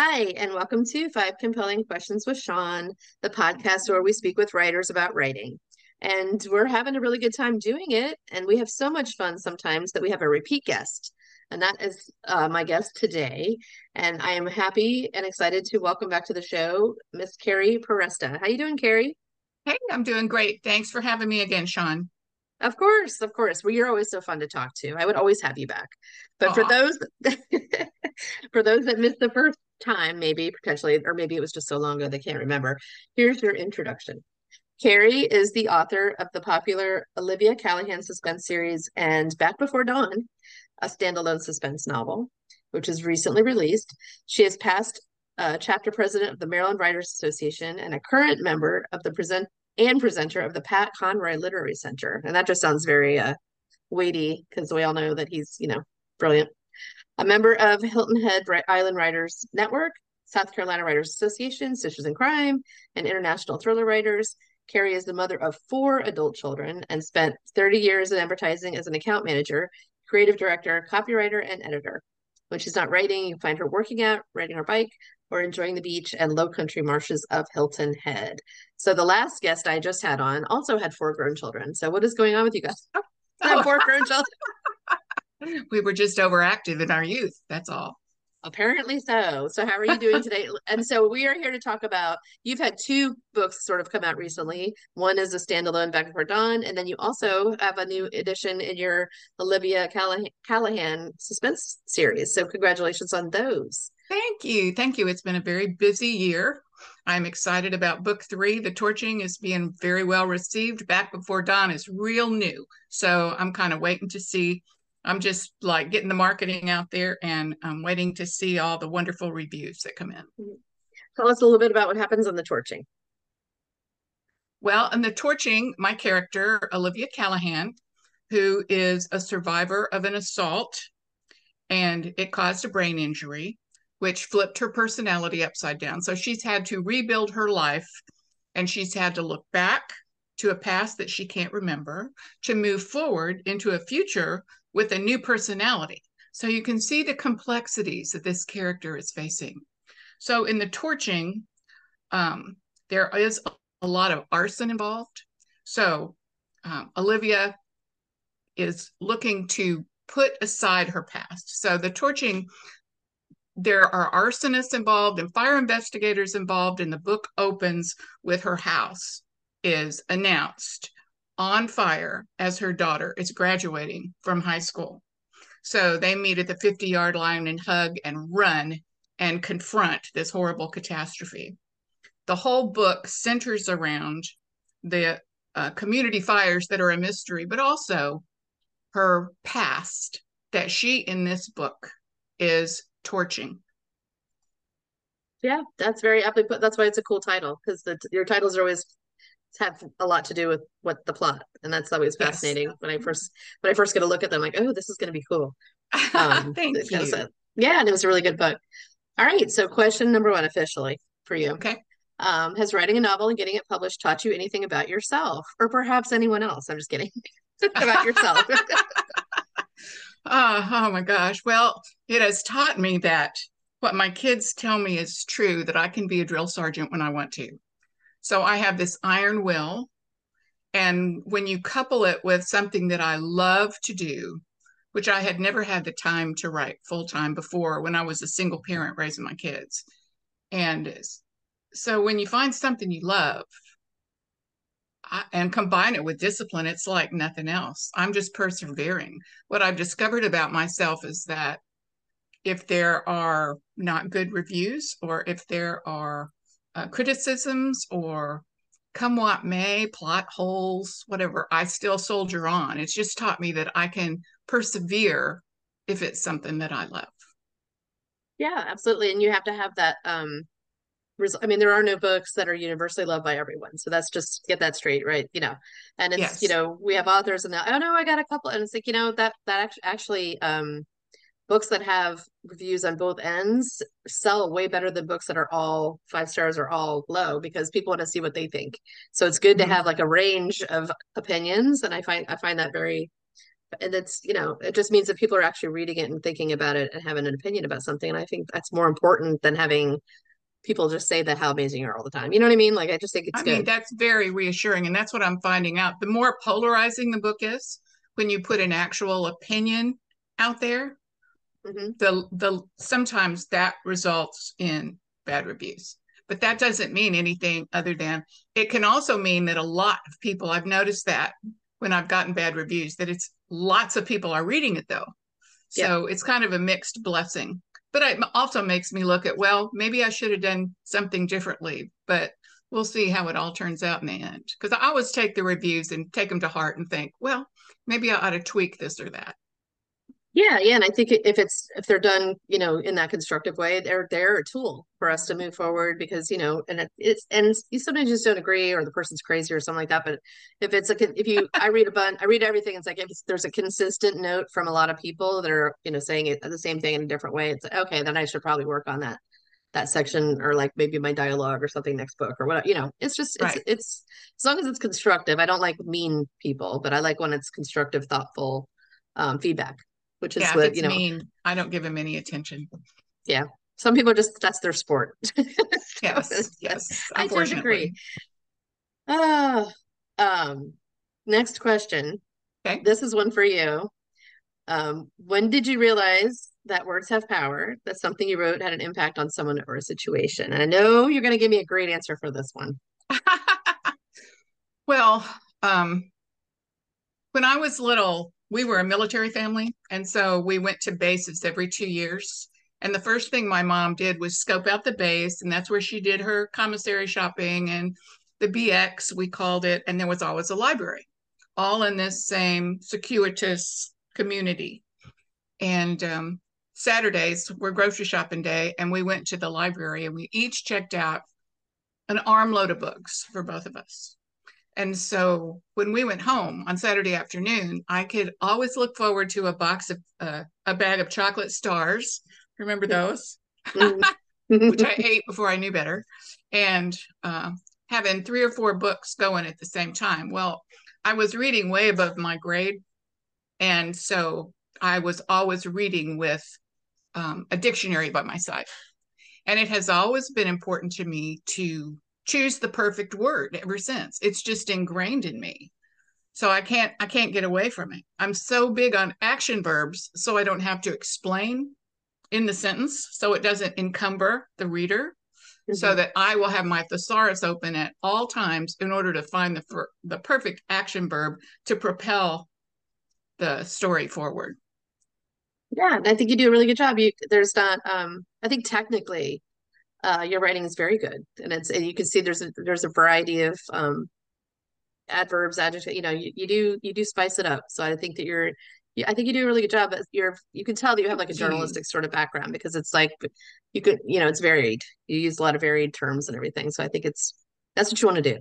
Hi, and welcome to Five Compelling Questions with Shawn, the podcast where we speak with writers about writing. And we're having a really good time doing it. And we have so much fun sometimes that we have a repeat guest. And that is uh, my guest today. And I am happy and excited to welcome back to the show Miss Kerry Peresta. How are you doing, Kerry? Hey, I'm doing great. Thanks for having me again, Shawn. Of course, of course. Well, you're always so fun to talk to. I would always have you back. But Aww. for those for those that missed the first time, maybe potentially, or maybe it was just so long ago they can't remember. Here's your introduction. Kerry is the author of the popular Olivia Callahan suspense series and Back Before Dawn, a standalone suspense novel, which is recently released. She is past uh, chapter president of the Maryland Writers Association and a current member of the present and presenter of the Pat Conroy Literary Center. And that just sounds very uh, weighty because we all know that he's, you know, brilliant a member of Hilton Head Island Writers Network, South Carolina Writers Association, Sisters in Crime, and International Thriller Writers. Kerry is the mother of four adult children and spent 30 years in advertising as an account manager, creative director, copywriter, and editor. When she's not writing, you find her working out, riding her bike, or enjoying the beach and low country marshes of Hilton Head. So the last guest I just had on also had four grown children. So what is going on with you guys? Oh. I have four grown children. we were just overactive in our youth. That's all. Apparently so. So, how are you doing today? and so, we are here to talk about you've had two books sort of come out recently. One is a standalone Back Before Dawn, and then you also have a new edition in your Olivia Callahan, Callaghan suspense series. So, congratulations on those. Thank you. Thank you. It's been a very busy year. I'm excited about book three. The Torching is being very well received. Back Before Dawn is real new. So, I'm kind of waiting to see I'm just like getting the marketing out there and I'm waiting to see all the wonderful reviews that come in. Mm-hmm. Tell us a little bit about what happens on the torching. Well, in the torching, my character, Olivia Callahan, who is a survivor of an assault, and it caused a brain injury, which flipped her personality upside down. So she's had to rebuild her life and she's had to look back to a past that she can't remember to move forward into a future with a new personality. So you can see the complexities that this character is facing. So in the torching, um, there is a lot of arson involved. So um, Olivia is looking to put aside her past. So the torching, there are arsonists involved and fire investigators involved, and the book opens with her house is announced on fire as her daughter is graduating from high school. So they meet at the 50 yard line and hug and run and confront this horrible catastrophe. The whole book centers around the uh, community fires that are a mystery, but also her past that she in this book is torching. Yeah, that's very aptly put. That's why it's a cool title because your titles are always have a lot to do with what the plot. And that's always fascinating yes. when i first when i first get a look at them like oh this is going to be cool. Um thank you. yeah and it was a really good book. All right so question number one officially for you. Okay. Um, has writing a novel and getting it published taught you anything about yourself or perhaps anyone else? I'm just kidding. About yourself. Oh, oh my gosh. Well it has taught me that what my kids tell me is true that i can be a drill sergeant when i want to so I have this iron will. And when you couple it with something that I love to do, which I had never had the time to write full time before when I was a single parent raising my kids. And so when you find something you love I, and combine it with discipline, it's like nothing else. I'm just persevering. What I've discovered about myself is that if there are not good reviews or if there are uh, criticisms or come what may, plot holes, whatever, I still soldier on. It's just taught me that I can persevere if it's something that I love. Yeah, absolutely. And you have to have that um I mean, there are no books that are universally loved by everyone. So that's just get that straight, right? You know, and it's, yes. you know, we have authors and they'll, oh no, I got a couple. And it's like, you know, that that actually um books that have reviews on both ends sell way better than books that are all five stars or all low because people want to see what they think. So it's good mm-hmm. to have like a range of opinions, and I find I find that very and it's you know it just means that people are actually reading it and thinking about it and having an opinion about something and i think that's more important than having people just say that how amazing you are all the time you know what i mean like i just think it's I good mean, that's very reassuring. And that's what I'm finding out. The more polarizing the book is, when you put an actual opinion out there, Mhm. the the sometimes that results in bad reviews. But that doesn't mean anything other than it can also mean that a lot of people I've noticed that when I've gotten bad reviews, that it's lots of people are reading it though. So it's kind of a mixed blessing. But it also makes me look at, well, maybe I should have done something differently. But we'll see how it all turns out in the end. Because I always take the reviews and take them to heart and think, well, maybe I ought to tweak this or that. Yeah, yeah, and I think if it's if they're done, you know, in that constructive way, they're they're a tool for us to move forward because you know, and it, it's and you sometimes just don't agree or the person's crazy or something like that. But if it's like if you, I read a bunch, I read everything. It's like if there's a consistent note from a lot of people that are you know saying it the same thing in a different way. It's like, okay, then I should probably work on that that section or like maybe my dialogue or something next book or what you know. It's just it's Right. it's as long as it's constructive. I don't like mean people, but I like when it's constructive, thoughtful um, feedback which is yeah, what you know. mean, I don't give them any attention. Yeah, some people just that's their sport. Yes, yes. i don't agree Ah, um next question. Okay. this is one for you. Um when did you realize that words have power that something you wrote had an impact on someone or a situation? And i know you're going to give me a great answer for this one. Well, um, when I was little, we were a military family, and so we went to bases every two years. And the first thing my mom did was scope out the base, and that's where she did her commissary shopping and the BX, we called it. And there was always a library, all in this same circuitous community. And um, Saturdays were grocery shopping day, and we went to the library and we each checked out an armload of books for both of us. And so when we went home on Saturday afternoon, I could always look forward to a box of uh, a bag of chocolate stars. Remember those? Mhm. Which I ate before I knew better, and uh, having three or four books going at the same time. Well, I was reading way above my grade, and so I was always reading with um, a dictionary by my side. And it has always been important to me to choose the perfect word ever since. It's just ingrained in me. So I can't I can't get away from it. I'm so big on action verbs so I don't have to explain in the sentence so it doesn't encumber the reader so that I will have my thesaurus open at all times in order to find the the perfect action verb to propel the story forward. yeah and i think you do a really good job you there's not um i think technically uh your writing is very good and it's and you can see there's a there's a variety of um adverbs adjectives you know you, you do you do spice it up so i think that you're I think you do a really good job. You're you can tell that you have like a journalistic sort of background because it's like you could you know it's varied. You use a lot of varied terms and everything. So I think it's that's what you want to do.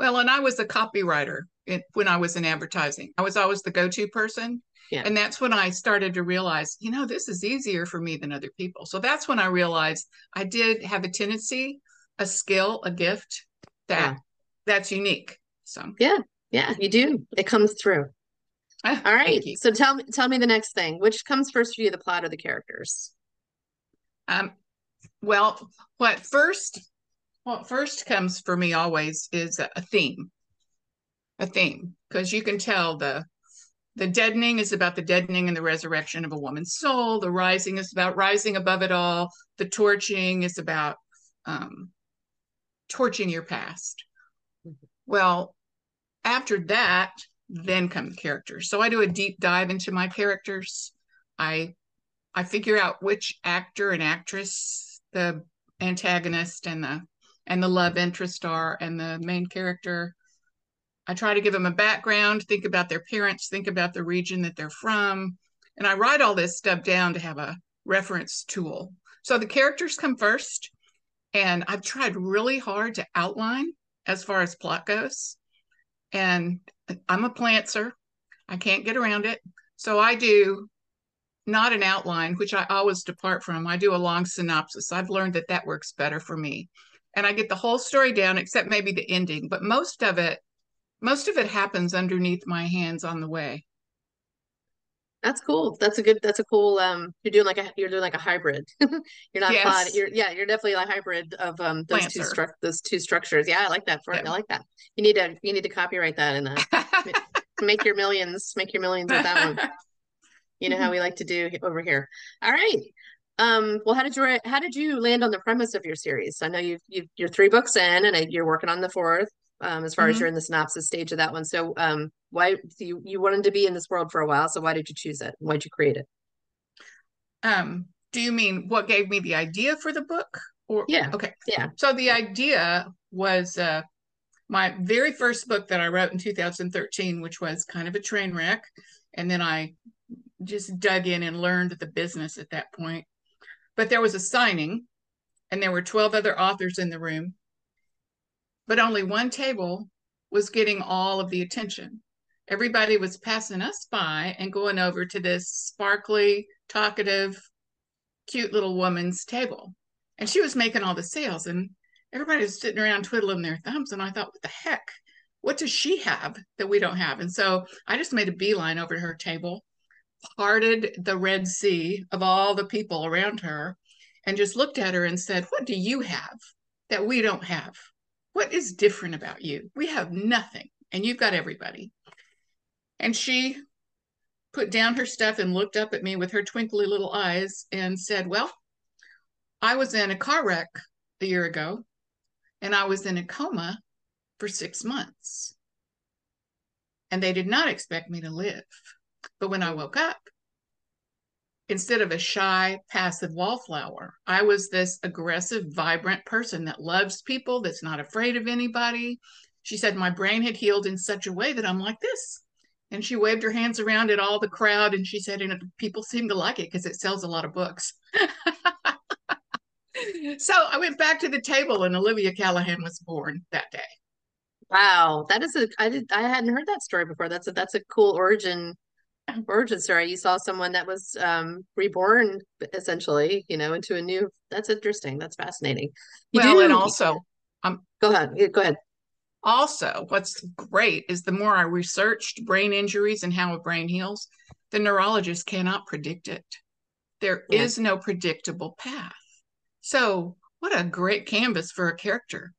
Well, and I was a copywriter in, when I was in advertising. I was always the go-to person. Yeah. And that's when I started to realize, you know, this is easier for me than other people. So that's when I realized I did have a tendency, a skill, a gift that Yeah. that's unique. So Yeah, yeah, you do. It comes through. All right. So tell me tell me the next thing. Which comes first for you, the plot or the characters? Um, well, what first, what first comes for me always is a, a theme, a theme, because you can tell the the deadening is about the deadening and the resurrection of a woman's soul. The rising is about rising above it all. The torching is about um, torching your past. Well, after that, then come the characters. So I do a deep dive into my characters. I I figure out which actor and actress the antagonist and the and the love interest are and the main character. I try to give them a background, think about their parents, think about the region that they're from, and I write all this stuff down to have a reference tool. So the characters come first, and I've tried really hard to outline as far as plot goes. And I'm a plantser. I can't get around it. So I do not an outline, which I always depart from. I do a long synopsis. I've learned that that works better for me. And I get the whole story down, except maybe the ending. But most of it, most of it happens underneath my hands on the way. That's cool. That's a good. That's a cool. Um, you're doing like a you're doing like a hybrid. you're not. Yes. You're yeah. You're definitely a hybrid of um those Planter. two stru- those two structures. Yeah, I like that. For, yeah. I like that. You need to you need to copyright that and uh, make your millions. Make your millions with that one. You know how we like to do over here. All right. Um, well, how did you how did you land on the premise of your series? I know you you you're three books in, and you're working on the fourth um, as far mm-hmm. as you're in the synopsis stage of that one. So, um, why so you you wanted to be in this world for a while? So, why did you choose it? Why did you create it? Um, do you mean what gave me the idea for the book? Or yeah, okay, yeah. So the idea was uh, my very first book that I wrote in 2013, which was kind of a train wreck, and then I just dug in and learned the business at that point. But there was a signing, and there were 12 other authors in the room but only one table was getting all of the attention. Everybody was passing us by and going over to this sparkly, talkative, cute little woman's table. And she was making all the sales, and everybody was sitting around twiddling their thumbs. And I thought, what the heck? What does she have that we don't have? And so I just made a beeline over to her table, parted the Red Sea of all the people around her, and just looked at her and said, What do you have that we don't have? What is different about you? We have nothing, and you've got everybody. And she put down her stuff and looked up at me with her twinkly little eyes and said, Well, I was in a car wreck a year ago, and I was in a coma for six months. And they did not expect me to live. But when I woke up, instead of a shy, passive wallflower, I was this aggressive, vibrant person that loves people, that's not afraid of anybody. She said my brain had healed in such a way that I'm like this. And she waved her hands around at all the crowd and she said, and people seem to like it because it sells a lot of books. so I went back to the table and Olivia Callahan was born that day. Wow, that is a I did I hadn't heard that story before. That's a that's a cool origin origin story. You saw someone that was um, reborn, essentially, you know, into a new. That's interesting. That's fascinating. You well, do, and also, um, go ahead. Go ahead. Also, what's great is the more I researched brain injuries and how a brain heals, the neurologist cannot predict it. There yeah. is no predictable path. So, what a great canvas for a character.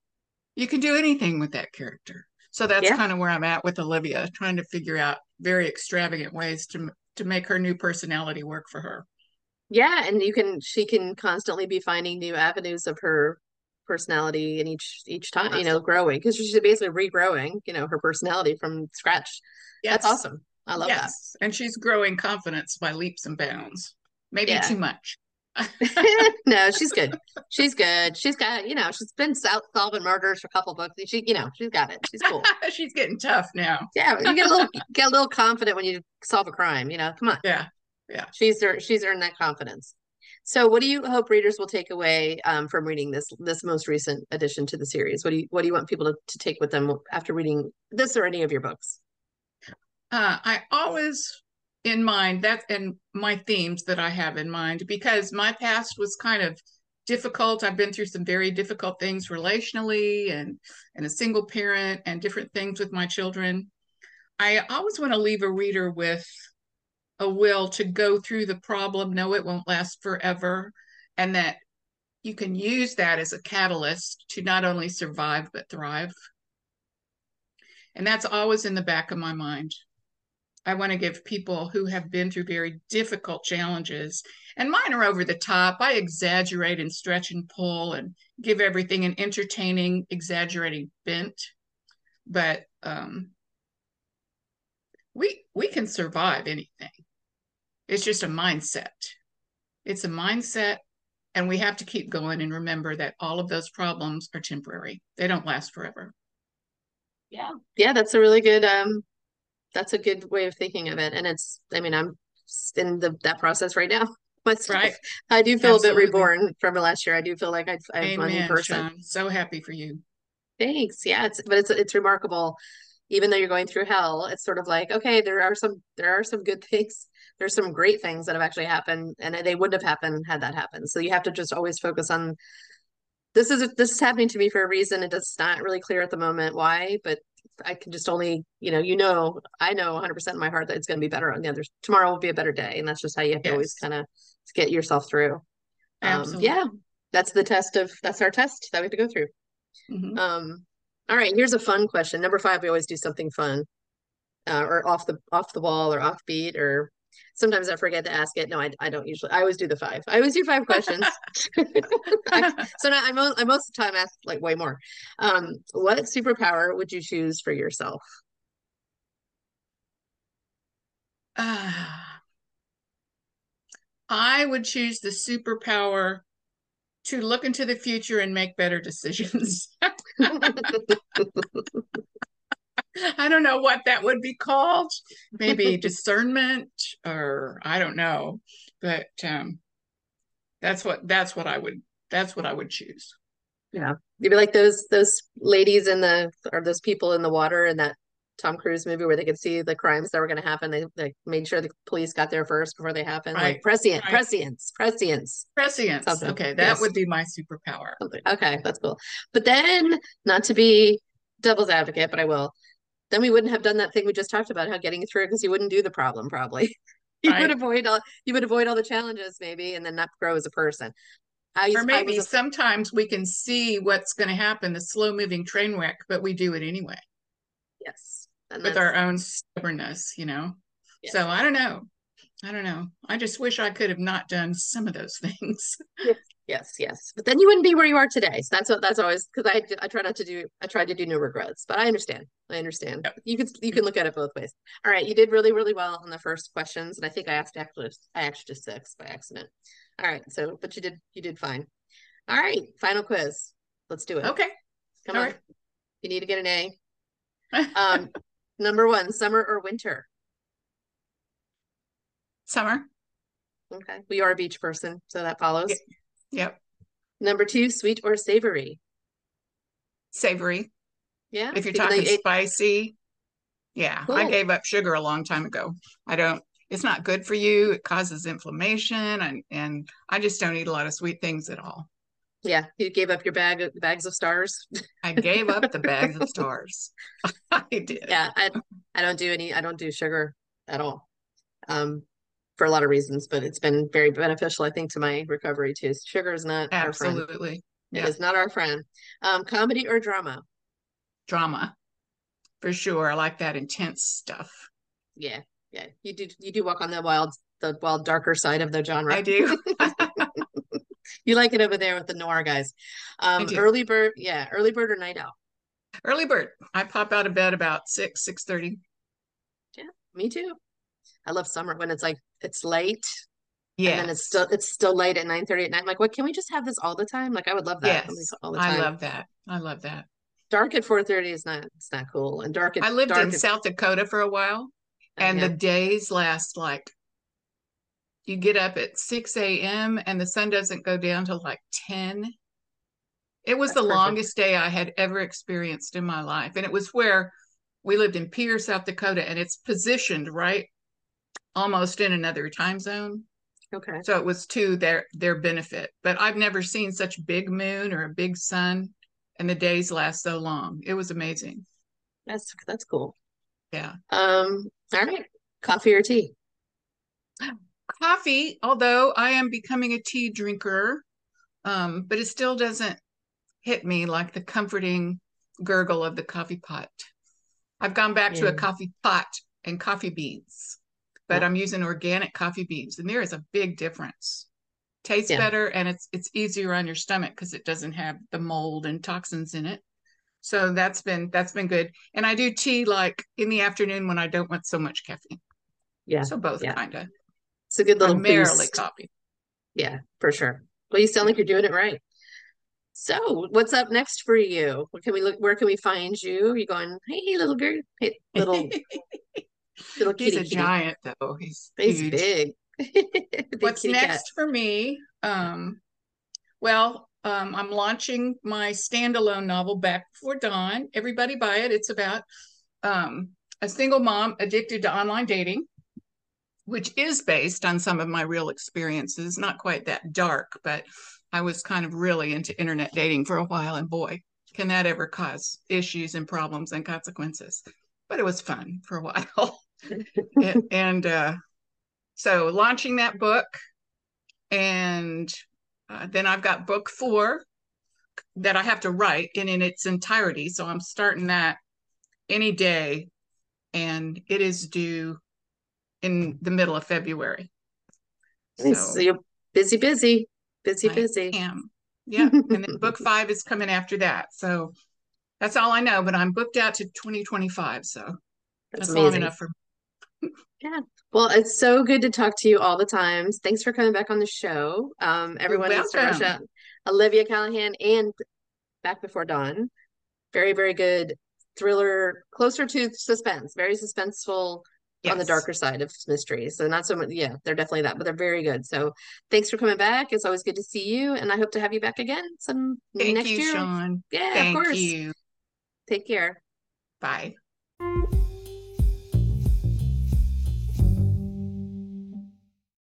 You can do anything with that character. So that's yeah. kind of where I'm at with Olivia, trying to figure out very extravagant ways to to make her new personality work for her. Yeah, and you can she can constantly be finding new avenues of her personality and each each time, you know, growing because she's basically regrowing, you know, her personality from scratch. Yes. That's awesome. I love yes. that. And she's growing confidence by leaps and bounds. Maybe yeah. too much. no, she's good. She's good. She's got, you know, she's been solving murders for a couple books. She, you know, she's got it. She's cool. she's getting tough now. Yeah, you get a little get a little confident when you solve a crime. You know, come on. Yeah, yeah. She's she's earned that confidence. So, what do you hope readers will take away um, from reading this this most recent addition to the series? What do you what do you want people to, to take with them after reading this or any of your books? Uh, I always in mind that and my themes that I have in mind because my past was kind of difficult. I've been through some very difficult things relationally and and a single parent and different things with my children. I always want to leave a reader with a will to go through the problem, know it won't last forever, and that you can use that as a catalyst to not only survive but thrive. And that's always in the back of my mind. I want to give people who have been through very difficult challenges, and mine are over the top. I exaggerate and stretch and pull and give everything an entertaining, exaggerating bent. But um, we we can survive anything. It's just a mindset. It's a mindset, and we have to keep going and remember that all of those problems are temporary. They don't last forever. Yeah, yeah, that's a really good um, that's a good way of thinking of it. And it's, I mean, I'm in the that process right now. But right. I do feel Absolutely. a bit reborn from last year. I do feel like I've, I've one new person. Shawn. So happy for you. Thanks. Yeah, it's but it's it's remarkable. Even though you're going through hell, it's sort of like okay, there are some there are some good things. There's some great things that have actually happened, and they wouldn't have happened had that happened. So you have to just always focus on this is this is happening to me for a reason. It does not really clear at the moment why, but I can just only, you know, you know, I know 100% in my heart that it's going to be better on the other. Tomorrow will be a better day. And that's just how you have to always kind of get yourself through. Um, yeah, that's the test of, that's our test that we have to go through. Mhm. Um, all right, here's a fun question. Number five, we always do something fun, uh, or off the off the wall or offbeat, or sometimes I forget to ask it. No, I, I don't usually. I always do the five. I always do five questions. I- so now I most I most of the time ask like way more. Um, what superpower would you choose for yourself? Ah. I would choose the superpower to look into the future and make better decisions. I don't know what that would be called. Maybe discernment or I don't know. But um that's what that's what I would that's what I would choose. Yeah, you'd be like those those ladies in the or those people in the water in that Tom Cruise movie where they could see the crimes that were going to happen. They they made sure the police got there first before they happened. Like Right, prescient, right. prescience, prescience. Prescience. Something. Okay, that Yes. would be my superpower. Something. Okay, that's cool. But then, not to be devil's advocate, but I will. Then we wouldn't have done that thing we just talked about, how getting through because you wouldn't do the problem probably. you Right. would avoid all you would avoid all the challenges maybe, and then not grow as a person. I, Or maybe a- sometimes we can see what's going to happen, the slow moving train wreck, but we do it anyway yes, with our own stubbornness, you know? yes. So I don't know. I don't know. I just wish I could have not done some of those things. Yes, yes. Yes. But then you wouldn't be where you are today. So that's what that's always because I I try not to do I try to do no regrets. But I understand. I understand. Yep. You can you can look at it both ways. All right, you did really really well on the first questions, and I think I asked actually I asked you six by accident. All right, so but you did you did fine. All right, final quiz. Let's do it. Okay. come all on. right. You need to get an A. Um, number one, summer or winter. Summer. Okay, we are a beach person, so that follows. Yeah. Yep. Number two, sweet or savory. Savory. Yeah, If you're talking spicy. Yeah. I gave up sugar a long time ago. I don't, it's not good for you. It causes inflammation and, and I just don't eat a lot of sweet things at all. Yeah, you gave up your bag of bags of stars. I gave up the bags of stars. I did. Yeah, I I don't do any I don't do sugar at all. Um for a lot of reasons, but it's been very beneficial, I think, to my recovery too. Sugar is not our friend. Absolutely. It Yeah. is not our friend. Um, comedy or drama? Drama. For sure. I like that intense stuff. Yeah, yeah. You do you do walk on the wild the wild darker side of the genre. I do. You like it over there with the noir guys. Um, early bird, yeah, early bird or night owl. Early bird. I pop out of bed about six, six thirty. Yeah, Me too. I love summer when it's like it's late Yeah. and it's still it's still late at 9 30 at night. I'm like, what can we just have this all the time? Like I would love that. Yes. all the time. I love that. I love that. dark at 4 30 is not it's not cool. And dark at I lived dark in at- South Dakota for a while uh, and yeah. the days last like you get up at 6 a.m. and the sun doesn't go down till like 10. It was That's the perfect. longest day I had ever experienced in my life. And it was where we lived in Pierre, South Dakota, and it's positioned right almost in another time zone. okay. So it was to their their benefit. But I've never seen such big moon or a big sun and the days last so long. It was amazing. That's that's cool. Yeah. Um, all right. Coffee or tea? coffee, although I am becoming a tea drinker, um, but it still doesn't hit me like the comforting gurgle of the coffee pot. I've gone back to a coffee pot and coffee beans, but I'm using organic coffee beans, and there is a big difference. Tastes Yeah. better and it's it's easier on your stomach because it doesn't have the mold and toxins in it. So that's been that's been good. And I do tea like in the afternoon when I don't want so much caffeine. Yeah. So both yeah. kind of It's a good little primarily boost. coffee. Yeah, for sure. Well, you sound like you're doing it right. So, what's up next for you? What can we look? Where can we find you? Are you going? Hey, little girl. Hey, little little He's kitty. a kitty. giant though. He's, He's huge. big. Big What's next cat. for me? Um, well, um, I'm launching my standalone novel, Back Before Dawn. Everybody buy it. It's about um, a single mom addicted to online dating, which is based on some of my real experiences. Not quite that dark, but I was kind of really into internet dating for a while, and boy, can that ever cause issues and problems and consequences? But it was fun for a while. And, and uh, so launching that book, and uh, then I've got book four that I have to write in, in its entirety. So I'm starting that any day, and it is due in the middle of February. Nice. So, you're busy, busy, busy, I busy. Am. Yeah. and then book five is coming after that. So that's all I know, but I'm booked out to 2025. So that's, that's long enough for yeah. Well, it's so good to talk to you all the times. Thanks for coming back on the show. Um, everyone to rush. Olivia Callahan and Back Before Dawn. Very, very good thriller, closer to suspense, very suspenseful yes. on the darker side of mysteries. So not so much, yeah, they're definitely that, but they're very good. So thanks for coming back. It's always good to see you, and I hope to have you back again some Thank next you, year. Shawn. Yeah, Thank of course. You. Take care. Bye.